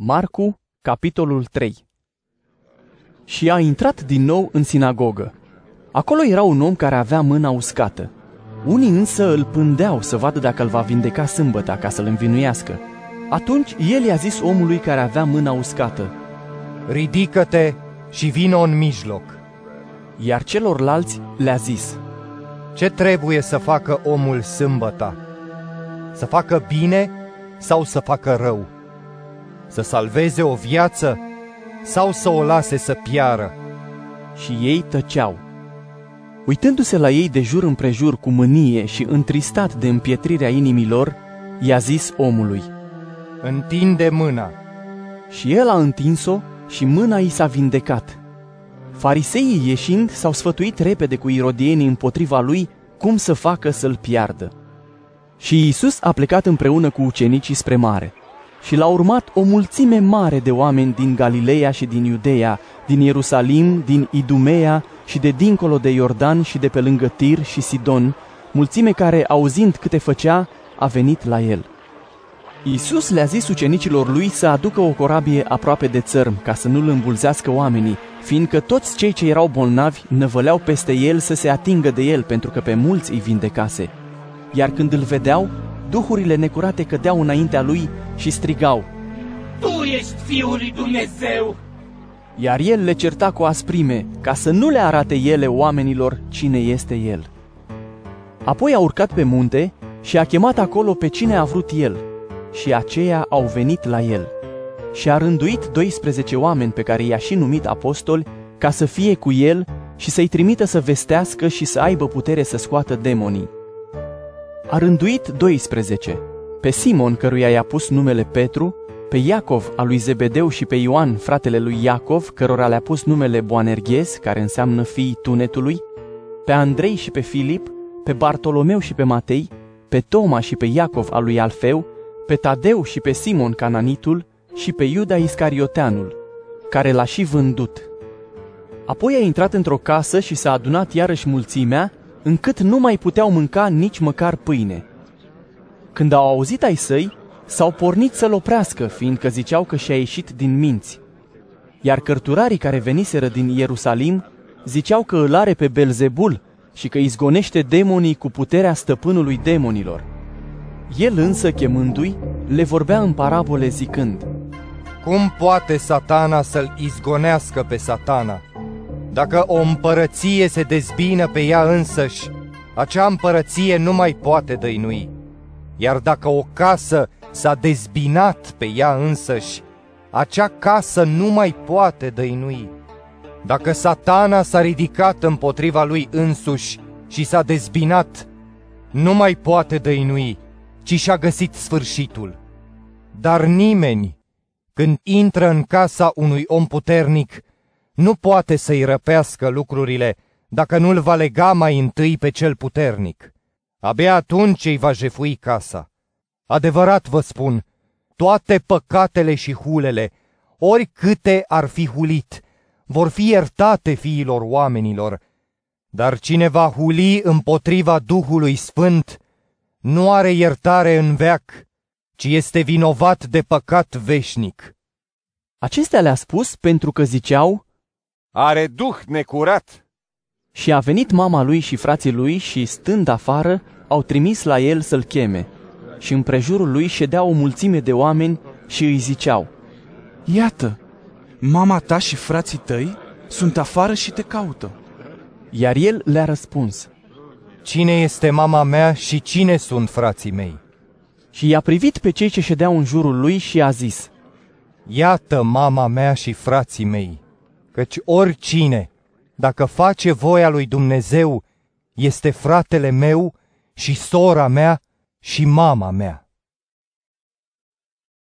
Marcu, capitolul 3 Și a intrat din nou în sinagogă. Acolo era un om care avea mâna uscată. Unii însă îl pândeau să vadă dacă îl va vindeca sâmbăta ca să-l învinuiască. Atunci el i-a zis omului care avea mâna uscată, Ridică-te și vină în mijloc. iar celorlalți le-a zis, Ce trebuie să facă omul sâmbăta? Să facă bine sau să facă rău? Să salveze o viață sau să o lase să piară? și ei tăceau. Uitându-se la ei de jur împrejur cu mânie și întristat de împietrirea inimilor, i-a zis omului. Întinde mâna. Și el a întins-o și mâna i s-a vindecat. Fariseii ieșind s-au sfătuit repede cu irodienii împotriva lui cum să facă să-l piardă. Și Iisus a plecat împreună cu ucenicii spre mare. Și l-a urmat o mulțime mare de oameni din Galileea și din Iudeea, din Ierusalim, din Idumea și de dincolo de Iordan și de pe lângă Tir și Sidon, mulțime care, auzind câte făcea, a venit la el. Iisus le-a zis ucenicilor lui să aducă o corabie aproape de țărm, ca să nu-l îmbulzească oamenii, fiindcă toți cei ce erau bolnavi năvăleau peste el să se atingă de el, pentru că pe mulți îi vindecase. Iar când îl vedeau, duhurile necurate cădeau înaintea lui și strigau, Tu ești Fiul lui Dumnezeu! iar el le certa cu asprime, ca să nu le arate ele oamenilor cine este el. Apoi a urcat pe munte și a chemat acolo pe cine a vrut el, și aceia au venit la el. Și a rânduit 12 oameni pe care i-a și numit apostoli, ca să fie cu el și să-i trimită să vestească și să aibă putere să scoată demonii. A rânduit 12, pe Simon, căruia i-a pus numele Petru, pe Iacov al lui Zebedeu și pe Ioan, fratele lui Iacov, cărora le-a pus numele Boanerghes, care înseamnă fiii tunetului, pe Andrei și pe Filip, pe Bartolomeu și pe Matei, pe Toma și pe Iacov al lui Alfeu, pe Tadeu și pe Simon Cananitul și pe Iuda Iscarioteanul, care l-a și vândut. Apoi a intrat într-o casă și s-a adunat iarăși mulțimea, încât nu mai puteau mânca nici măcar pâine. Când au auzit ai săi, s-au pornit să-l oprească, fiindcă ziceau că și-a ieșit din minți. Iar cărturarii care veniseră din Ierusalim ziceau că îl are pe Belzebul și că izgonește demonii cu puterea stăpânului demonilor. El însă, chemându-i, le vorbea în parabole zicând, Cum poate satana să-l izgonească pe satana? Dacă o împărăție se dezbină pe ea însăși, acea împărăție nu mai poate dăinui. Iar dacă o casă s-a dezbinat pe ea însăși, acea casă nu mai poate dăinui. Dacă satana s-a ridicat împotriva lui însuși și s-a dezbinat, nu mai poate dăinui, ci și-a găsit sfârșitul. Dar nimeni, când intră în casa unui om puternic, nu poate să-i răpească lucrurile dacă nu-l va lega mai întâi pe cel puternic. Abia atunci îi va jefui casa. Adevărat vă spun, toate păcatele și hulele, oricâte ar fi hulit, vor fi iertate fiilor oamenilor, dar cine va huli împotriva Duhului Sfânt, nu are iertare în veac, ci este vinovat de păcat veșnic. Acestea le-a spus pentru că ziceau, Are duh necurat. și a venit mama lui și frații lui și, stând afară, au trimis la el să-l cheme. Și în prejurul lui ședea o mulțime de oameni și îi ziceau, Iată, mama ta și frații tăi sunt afară și te caută. iar el le-a răspuns. Cine este mama mea și cine sunt frații mei? Și i-a privit pe cei ce ședeau în jurul lui și a zis, Iată mama mea și frații mei, căci oricine, dacă face voia lui Dumnezeu, este fratele meu și sora mea și mama mea.